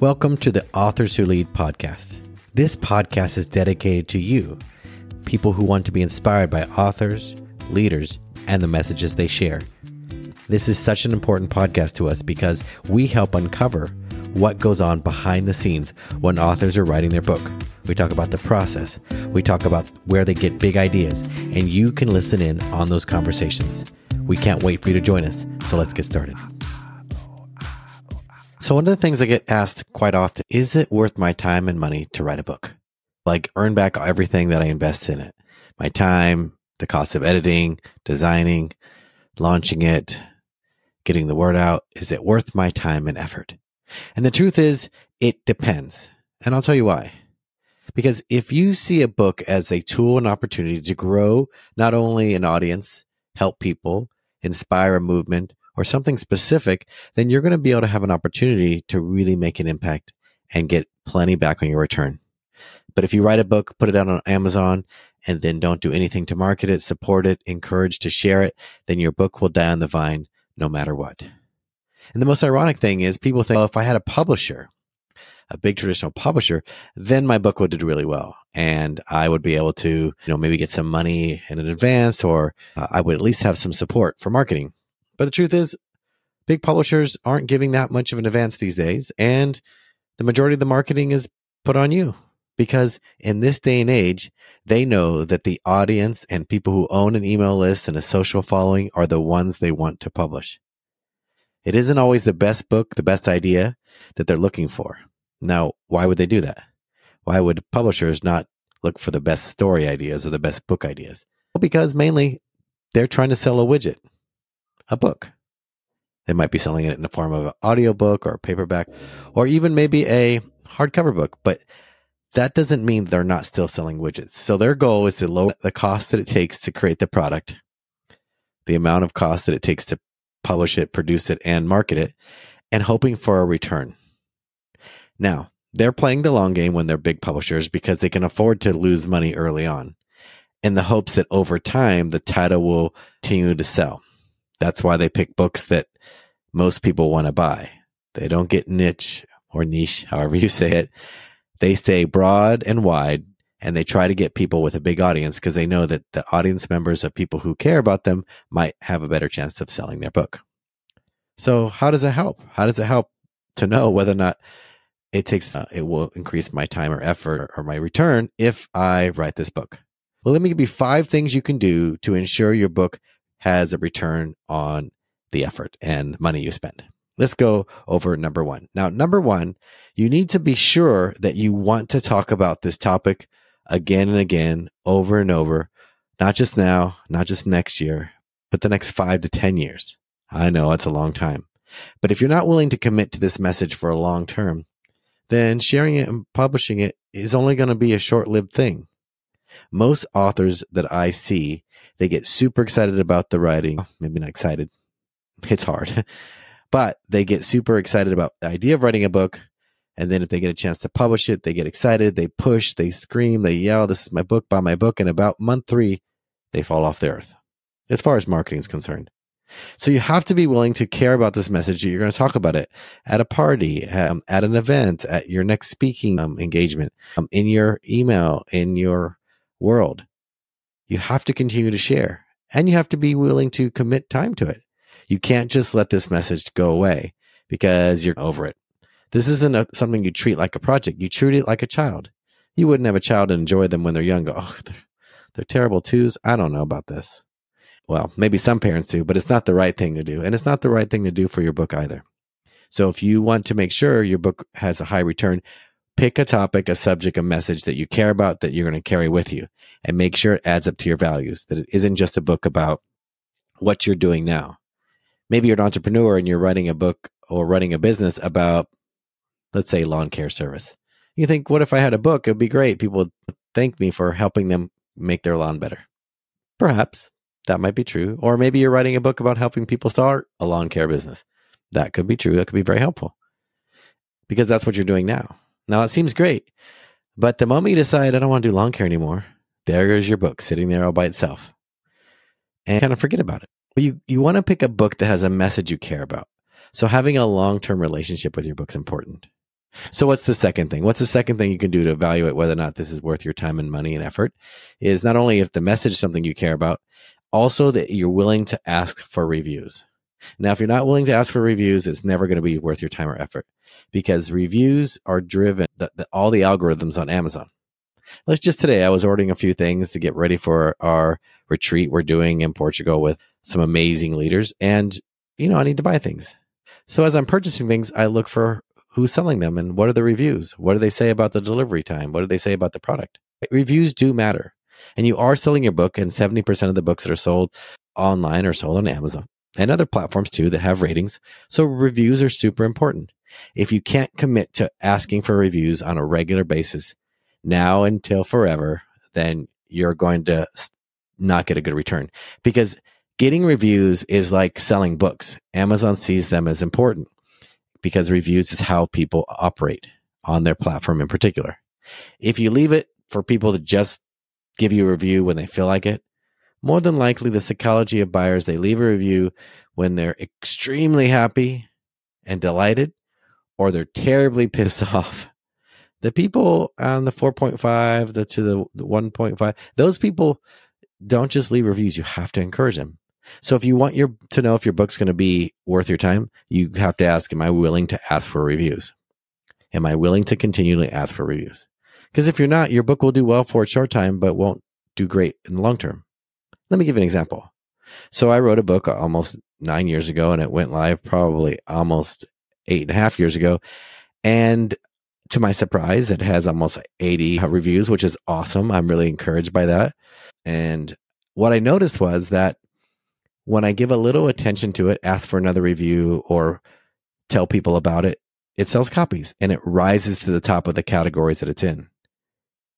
Welcome to the Authors Who Lead podcast. This podcast is dedicated to you, people who want to be inspired by authors, leaders, and the messages they share. This is such an important podcast to us because we help uncover what goes on behind the scenes when authors are writing their book. We talk about the process, we talk about where they get big ideas, and you can listen in on those conversations. We can't wait for you to join us, so let's get started. So, one of the things I get asked quite often is it worth my time and money to write a book? Like, earn back everything that I invest in it my time, the cost of editing, designing, launching it, getting the word out. Is it worth my time and effort? And the truth is, it depends. And I'll tell you why. Because if you see a book as a tool and opportunity to grow not only an audience, help people, inspire a movement, or something specific, then you're going to be able to have an opportunity to really make an impact and get plenty back on your return. But if you write a book, put it out on Amazon, and then don't do anything to market it, support it, encourage to share it, then your book will die on the vine no matter what. And the most ironic thing is people think, well, if I had a publisher, a big traditional publisher, then my book would do really well. And I would be able to, you know, maybe get some money in advance or uh, I would at least have some support for marketing. But the truth is, big publishers aren't giving that much of an advance these days. And the majority of the marketing is put on you because in this day and age, they know that the audience and people who own an email list and a social following are the ones they want to publish. It isn't always the best book, the best idea that they're looking for. Now, why would they do that? Why would publishers not look for the best story ideas or the best book ideas? Well, because mainly they're trying to sell a widget a book. They might be selling it in the form of an audiobook or a paperback or even maybe a hardcover book, but that doesn't mean they're not still selling widgets. So their goal is to lower the cost that it takes to create the product, the amount of cost that it takes to publish it, produce it, and market it, and hoping for a return. Now, they're playing the long game when they're big publishers because they can afford to lose money early on in the hopes that over time the title will continue to sell. That's why they pick books that most people want to buy. They don't get niche or niche, however you say it. They stay broad and wide and they try to get people with a big audience because they know that the audience members of people who care about them might have a better chance of selling their book. So, how does it help? How does it help to know whether or not it takes uh, it will increase my time or effort or, or my return if I write this book? Well, let me give you five things you can do to ensure your book has a return on the effort and money you spend. Let's go over number one. Now, number one, you need to be sure that you want to talk about this topic again and again, over and over, not just now, not just next year, but the next five to 10 years. I know it's a long time. But if you're not willing to commit to this message for a long term, then sharing it and publishing it is only going to be a short lived thing. Most authors that I see they get super excited about the writing. Maybe not excited. It's hard. but they get super excited about the idea of writing a book. And then if they get a chance to publish it, they get excited, they push, they scream, they yell, this is my book, buy my book. And about month three, they fall off the earth as far as marketing is concerned. So you have to be willing to care about this message. You're going to talk about it at a party, um, at an event, at your next speaking um, engagement, um, in your email, in your world you have to continue to share and you have to be willing to commit time to it. You can't just let this message go away because you're over it. This isn't a, something you treat like a project. You treat it like a child. You wouldn't have a child enjoy them when they're young. Oh, they're, they're terrible twos. I don't know about this. Well, maybe some parents do, but it's not the right thing to do. And it's not the right thing to do for your book either. So if you want to make sure your book has a high return, pick a topic, a subject, a message that you care about that you're going to carry with you and make sure it adds up to your values, that it isn't just a book about what you're doing now. Maybe you're an entrepreneur and you're writing a book or running a business about, let's say, lawn care service. You think, what if I had a book? It'd be great. People would thank me for helping them make their lawn better. Perhaps that might be true. Or maybe you're writing a book about helping people start a lawn care business. That could be true. That could be very helpful because that's what you're doing now. Now it seems great, but the moment you decide I don't want to do lawn care anymore, there goes your book sitting there all by itself, and kind of forget about it. But you you want to pick a book that has a message you care about. So having a long term relationship with your book's important. So what's the second thing? What's the second thing you can do to evaluate whether or not this is worth your time and money and effort? Is not only if the message is something you care about, also that you're willing to ask for reviews. Now, if you're not willing to ask for reviews, it's never going to be worth your time or effort because reviews are driven the, the, all the algorithms on Amazon. Let's just today, I was ordering a few things to get ready for our retreat we're doing in Portugal with some amazing leaders. And, you know, I need to buy things. So as I'm purchasing things, I look for who's selling them and what are the reviews? What do they say about the delivery time? What do they say about the product? Reviews do matter. And you are selling your book, and 70% of the books that are sold online are sold on Amazon and other platforms too that have ratings. So reviews are super important. If you can't commit to asking for reviews on a regular basis now until forever, then you're going to not get a good return because getting reviews is like selling books. Amazon sees them as important because reviews is how people operate on their platform in particular. If you leave it for people to just give you a review when they feel like it, more than likely the psychology of buyers, they leave a review when they're extremely happy and delighted or they're terribly pissed off. The people on the 4.5 the, to the, the 1.5, those people don't just leave reviews. You have to encourage them. So if you want your to know if your book's going to be worth your time, you have to ask, am I willing to ask for reviews? Am I willing to continually ask for reviews? Because if you're not, your book will do well for a short time, but won't do great in the long term. Let me give you an example. So I wrote a book almost nine years ago and it went live probably almost eight and a half years ago. And to my surprise, it has almost 80 reviews, which is awesome. I'm really encouraged by that. And what I noticed was that when I give a little attention to it, ask for another review or tell people about it, it sells copies and it rises to the top of the categories that it's in.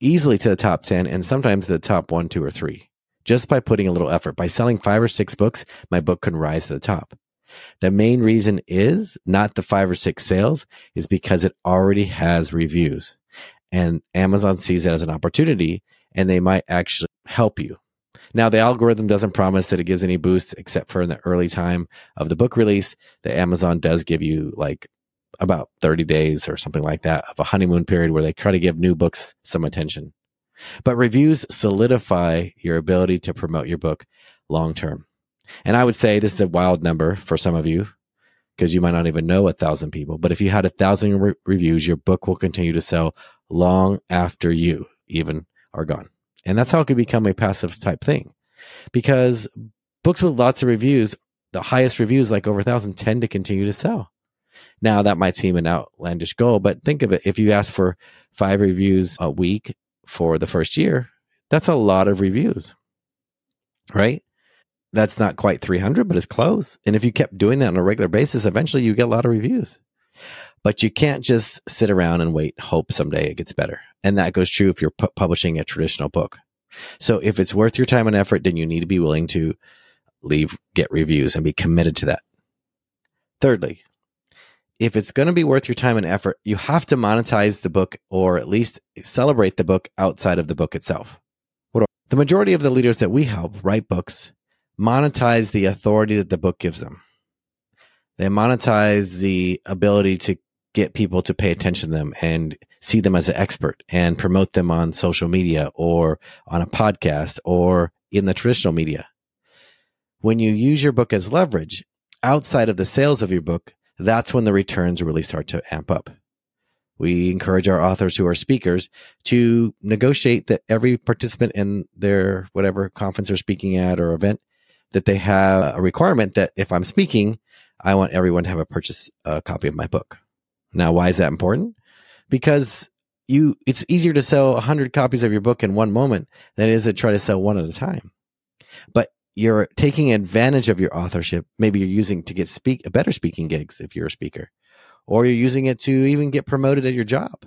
Easily to the top 10 and sometimes the top one, two, or three. Just by putting a little effort. By selling five or six books, my book can rise to the top. The main reason is not the five or six sales, is because it already has reviews. And Amazon sees it as an opportunity and they might actually help you. Now, the algorithm doesn't promise that it gives any boosts except for in the early time of the book release. The Amazon does give you like about 30 days or something like that of a honeymoon period where they try to give new books some attention. But reviews solidify your ability to promote your book long term. And I would say this is a wild number for some of you because you might not even know a thousand people. But if you had a thousand re- reviews, your book will continue to sell long after you even are gone. And that's how it could become a passive type thing because books with lots of reviews, the highest reviews, like over a thousand, tend to continue to sell. Now that might seem an outlandish goal, but think of it. If you ask for five reviews a week for the first year, that's a lot of reviews, right? That's not quite 300, but it's close. And if you kept doing that on a regular basis, eventually you get a lot of reviews. But you can't just sit around and wait, hope someday it gets better. And that goes true if you're pu- publishing a traditional book. So if it's worth your time and effort, then you need to be willing to leave, get reviews and be committed to that. Thirdly, if it's going to be worth your time and effort, you have to monetize the book or at least celebrate the book outside of the book itself. The majority of the leaders that we help write books monetize the authority that the book gives them. They monetize the ability to get people to pay attention to them and see them as an expert and promote them on social media or on a podcast or in the traditional media. When you use your book as leverage outside of the sales of your book, that's when the returns really start to amp up. We encourage our authors who are speakers to negotiate that every participant in their whatever conference they're speaking at or event that they have a requirement that if I'm speaking, I want everyone to have a purchase a copy of my book. Now, why is that important? Because you, it's easier to sell 100 copies of your book in one moment than it is to try to sell one at a time. But you're taking advantage of your authorship. Maybe you're using to get speak a better speaking gigs if you're a speaker, or you're using it to even get promoted at your job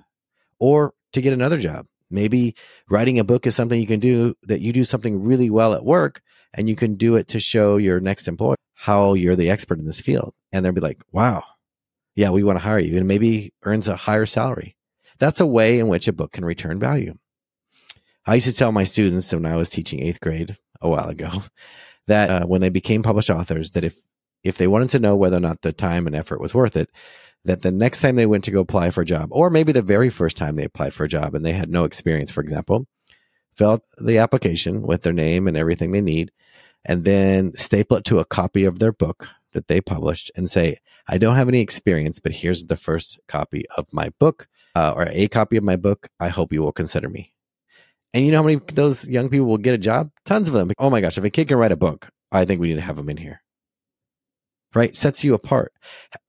or to get another job. Maybe writing a book is something you can do that you do something really well at work and you can do it to show your next employer how you're the expert in this field. And they'll be like, wow, yeah, we want to hire you and maybe earns a higher salary. That's a way in which a book can return value. I used to tell my students when I was teaching eighth grade a while ago that uh, when they became published authors, that if if they wanted to know whether or not the time and effort was worth it, that the next time they went to go apply for a job, or maybe the very first time they applied for a job and they had no experience, for example, fill out the application with their name and everything they need, and then staple it to a copy of their book that they published and say, I don't have any experience, but here's the first copy of my book uh, or a copy of my book. I hope you will consider me. And you know how many those young people will get a job? Tons of them. Oh my gosh, if a kid can write a book, I think we need to have them in here. Right? Sets you apart.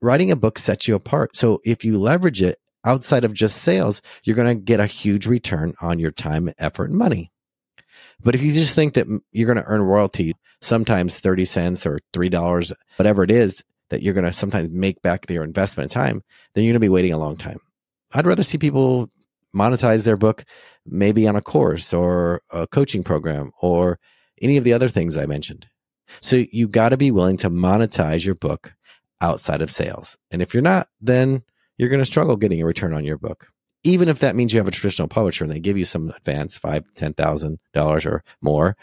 Writing a book sets you apart. So if you leverage it outside of just sales, you're going to get a huge return on your time, effort, and money. But if you just think that you're going to earn royalty, sometimes 30 cents or $3, whatever it is, that you're going to sometimes make back your investment in time, then you're going to be waiting a long time. I'd rather see people monetize their book maybe on a course or a coaching program or any of the other things I mentioned. So you got to be willing to monetize your book outside of sales. And if you're not, then you're going to struggle getting a return on your book. Even if that means you have a traditional publisher and they give you some advance, five, ten thousand dollars or more,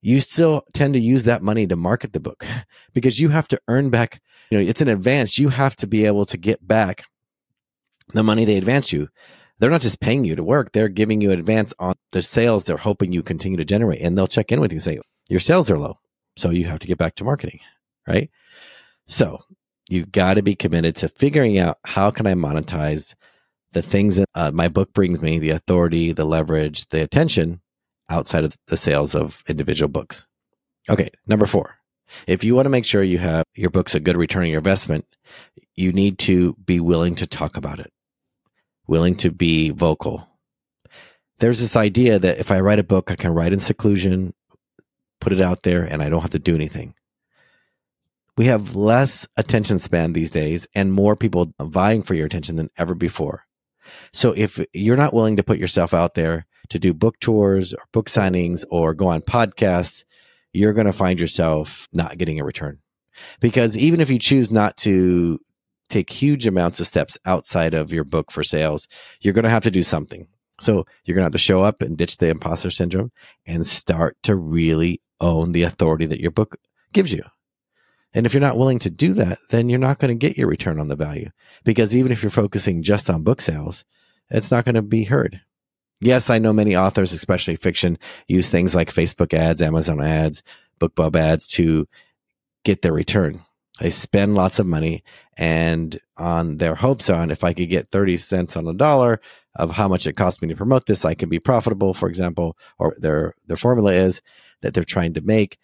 you still tend to use that money to market the book because you have to earn back. You know, it's an advance. You have to be able to get back the money they advance you. They're not just paying you to work; they're giving you advance on the sales they're hoping you continue to generate, and they'll check in with you and say your sales are low, so you have to get back to marketing, right? So you got to be committed to figuring out how can I monetize the things that uh, my book brings me, the authority, the leverage, the attention outside of the sales of individual books. Okay, number four. If you want to make sure you have your books a good return on your investment, you need to be willing to talk about it, willing to be vocal. There's this idea that if I write a book, I can write in seclusion, put it out there, and I don't have to do anything. We have less attention span these days and more people vying for your attention than ever before. So if you're not willing to put yourself out there to do book tours or book signings or go on podcasts, you're going to find yourself not getting a return. Because even if you choose not to take huge amounts of steps outside of your book for sales, you're going to have to do something. So you're going to have to show up and ditch the imposter syndrome and start to really own the authority that your book gives you. And if you're not willing to do that, then you're not going to get your return on the value because even if you're focusing just on book sales, it's not going to be heard. Yes, I know many authors, especially fiction, use things like Facebook ads, Amazon ads, BookBub ads to get their return. They spend lots of money and on their hopes on if I could get 30 cents on a dollar of how much it costs me to promote this, I can be profitable, for example, or their their formula is that they're trying to make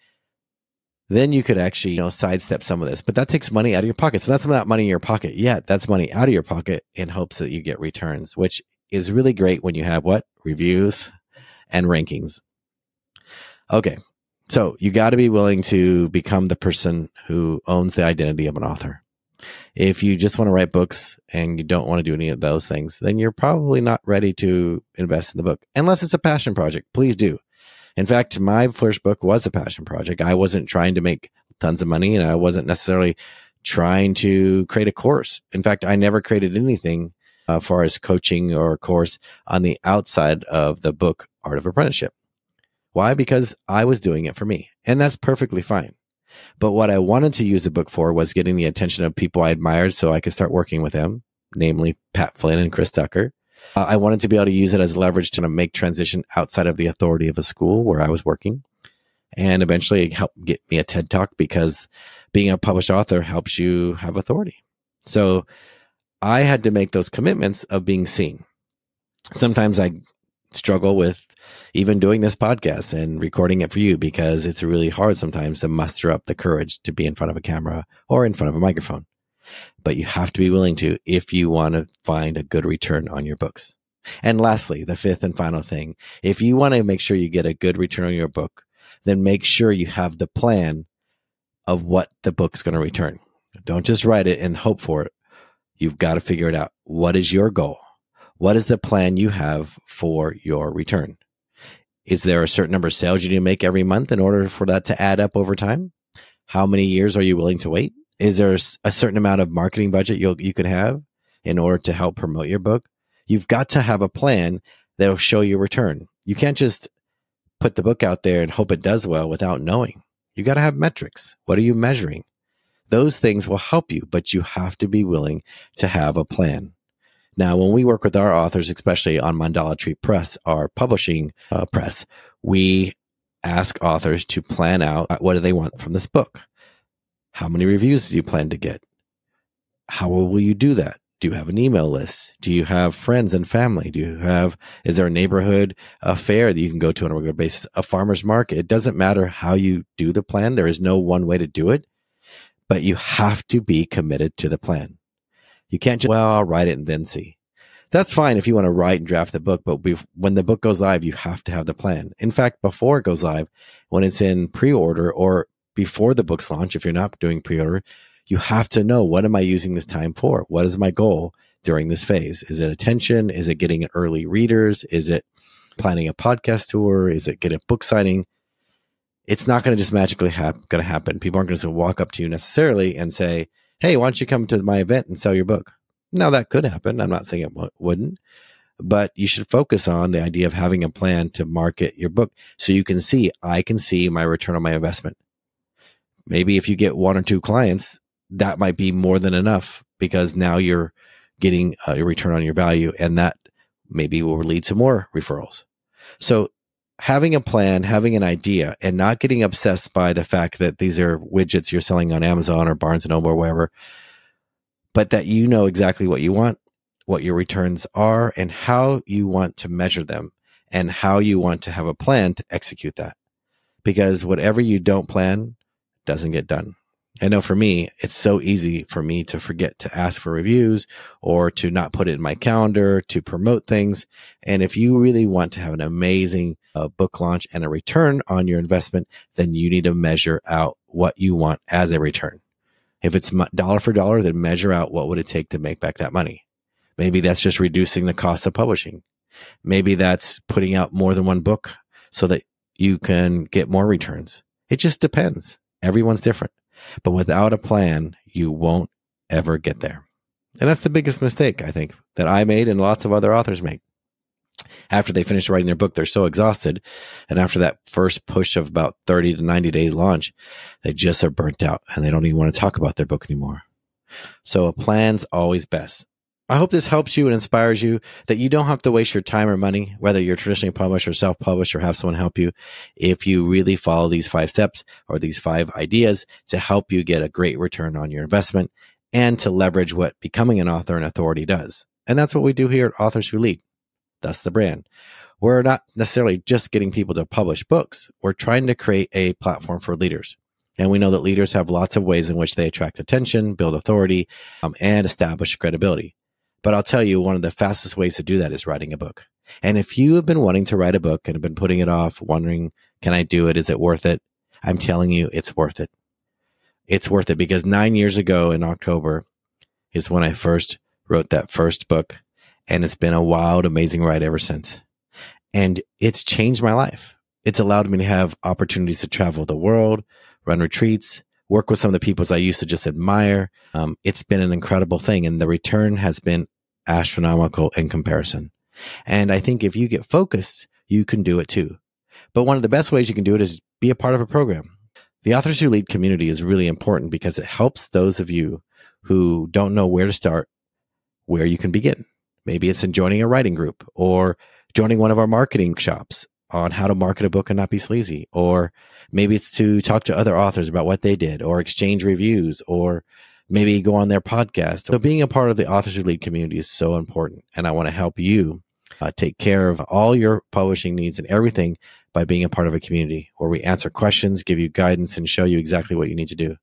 then you could actually, you know, sidestep some of this. But that takes money out of your pocket. So that's not money in your pocket yet. That's money out of your pocket in hopes that you get returns, which is really great when you have what? Reviews and rankings. Okay. So you got to be willing to become the person who owns the identity of an author. If you just want to write books and you don't want to do any of those things, then you're probably not ready to invest in the book unless it's a passion project. Please do. In fact, my first book was a passion project. I wasn't trying to make tons of money and I wasn't necessarily trying to create a course. In fact, I never created anything uh, far as coaching or course on the outside of the book Art of Apprenticeship. Why? Because I was doing it for me, and that's perfectly fine. But what I wanted to use the book for was getting the attention of people I admired so I could start working with them, namely Pat Flynn and Chris Ducker. Uh, I wanted to be able to use it as leverage to make transition outside of the authority of a school where I was working and eventually help get me a TED talk because being a published author helps you have authority. So I had to make those commitments of being seen. Sometimes I struggle with even doing this podcast and recording it for you because it's really hard sometimes to muster up the courage to be in front of a camera or in front of a microphone but you have to be willing to if you want to find a good return on your books. And lastly, the fifth and final thing, if you want to make sure you get a good return on your book, then make sure you have the plan of what the book's going to return. Don't just write it and hope for it. You've got to figure it out. What is your goal? What is the plan you have for your return? Is there a certain number of sales you need to make every month in order for that to add up over time? How many years are you willing to wait? is there a certain amount of marketing budget you you can have in order to help promote your book? You've got to have a plan that'll show you return. You can't just put the book out there and hope it does well without knowing. You got to have metrics. What are you measuring? Those things will help you, but you have to be willing to have a plan. Now, when we work with our authors, especially on Mandala Tree Press, our publishing uh, press, we ask authors to plan out what do they want from this book? How many reviews do you plan to get? How will you do that? Do you have an email list? Do you have friends and family? Do you have, is there a neighborhood fair that you can go to on a regular basis? A farmer's market? It doesn't matter how you do the plan. There is no one way to do it, but you have to be committed to the plan. You can't just, well, I'll write it and then see. That's fine if you want to write and draft the book, but when the book goes live, you have to have the plan. In fact, before it goes live, when it's in pre order or before the book's launch, if you're not doing pre order, you have to know what am I using this time for? What is my goal during this phase? Is it attention? Is it getting early readers? Is it planning a podcast tour? Is it getting a book signing? It's not going to just magically hap- going to happen. People aren't going to walk up to you necessarily and say, Hey, why don't you come to my event and sell your book? Now that could happen. I'm not saying it w- wouldn't, but you should focus on the idea of having a plan to market your book so you can see, I can see my return on my investment. Maybe if you get one or two clients, that might be more than enough because now you're getting uh, a return on your value and that maybe will lead to more referrals. So having a plan, having an idea and not getting obsessed by the fact that these are widgets you're selling on Amazon or Barnes and Noble or wherever, but that you know exactly what you want, what your returns are and how you want to measure them and how you want to have a plan to execute that. Because whatever you don't plan doesn't get done. I know for me, it's so easy for me to forget to ask for reviews or to not put it in my calendar to promote things. And if you really want to have an amazing uh, book launch and a return on your investment, then you need to measure out what you want as a return. If it's dollar for dollar, then measure out what would it take to make back that money. Maybe that's just reducing the cost of publishing. Maybe that's putting out more than one book so that you can get more returns. It just depends. Everyone's different. But without a plan, you won't ever get there. And that's the biggest mistake, I think, that I made and lots of other authors make. After they finish writing their book, they're so exhausted. And after that first push of about 30 to 90 days launch, they just are burnt out and they don't even want to talk about their book anymore. So a plan's always best. I hope this helps you and inspires you that you don't have to waste your time or money, whether you're traditionally published or self published or have someone help you, if you really follow these five steps or these five ideas to help you get a great return on your investment and to leverage what becoming an author and authority does. And that's what we do here at Authors Who Lead. That's the brand. We're not necessarily just getting people to publish books. We're trying to create a platform for leaders. And we know that leaders have lots of ways in which they attract attention, build authority, um, and establish credibility. But I'll tell you, one of the fastest ways to do that is writing a book. And if you have been wanting to write a book and have been putting it off, wondering, can I do it? Is it worth it? I'm telling you, it's worth it. It's worth it because nine years ago in October is when I first wrote that first book. And it's been a wild, amazing ride ever since. And it's changed my life. It's allowed me to have opportunities to travel the world, run retreats, work with some of the peoples I used to just admire. Um, it's been an incredible thing. And the return has been astronomical in comparison. And I think if you get focused, you can do it too. But one of the best ways you can do it is be a part of a program. The Authors Who Lead community is really important because it helps those of you who don't know where to start, where you can begin. Maybe it's in joining a writing group or joining one of our marketing shops on how to market a book and not be sleazy. Or maybe it's to talk to other authors about what they did or exchange reviews or maybe go on their podcast. So being a part of the Authors Who Lead community is so important. And I want to help you uh, take care of all your publishing needs and everything by being a part of a community where we answer questions, give you guidance, and show you exactly what you need to do.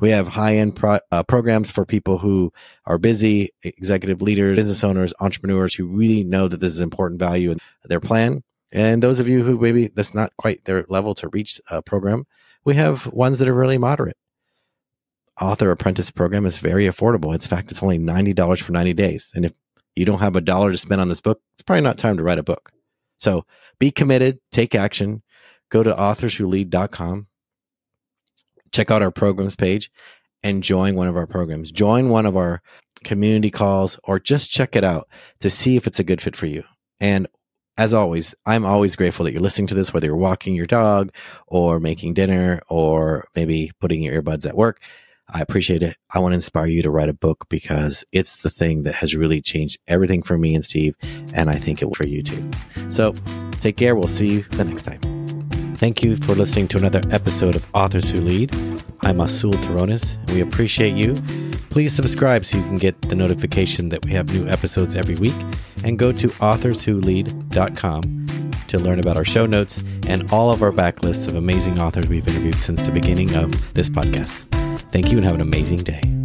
We have high end pro- uh, programs for people who are busy, executive leaders, business owners, entrepreneurs who really know that this is important value in their plan. And those of you who maybe that's not quite their level to reach a program, we have ones that are really moderate author apprentice program is very affordable. In fact, it's only $90 for 90 days. And if you don't have a dollar to spend on this book, it's probably not time to write a book. So be committed, take action, go to authorswholead.com, check out our programs page and join one of our programs. Join one of our community calls or just check it out to see if it's a good fit for you. And as always, I'm always grateful that you're listening to this, whether you're walking your dog or making dinner or maybe putting your earbuds at work. I appreciate it. I want to inspire you to write a book because it's the thing that has really changed everything for me and Steve. And I think it will for you too. So take care. We'll see you the next time. Thank you for listening to another episode of Authors Who Lead. I'm Azul Terronez. We appreciate you. Please subscribe so you can get the notification that we have new episodes every week. And go to authorswholead.com to learn about our show notes and all of our backlists of amazing authors we've interviewed since the beginning of this podcast. Thank you and have an amazing day.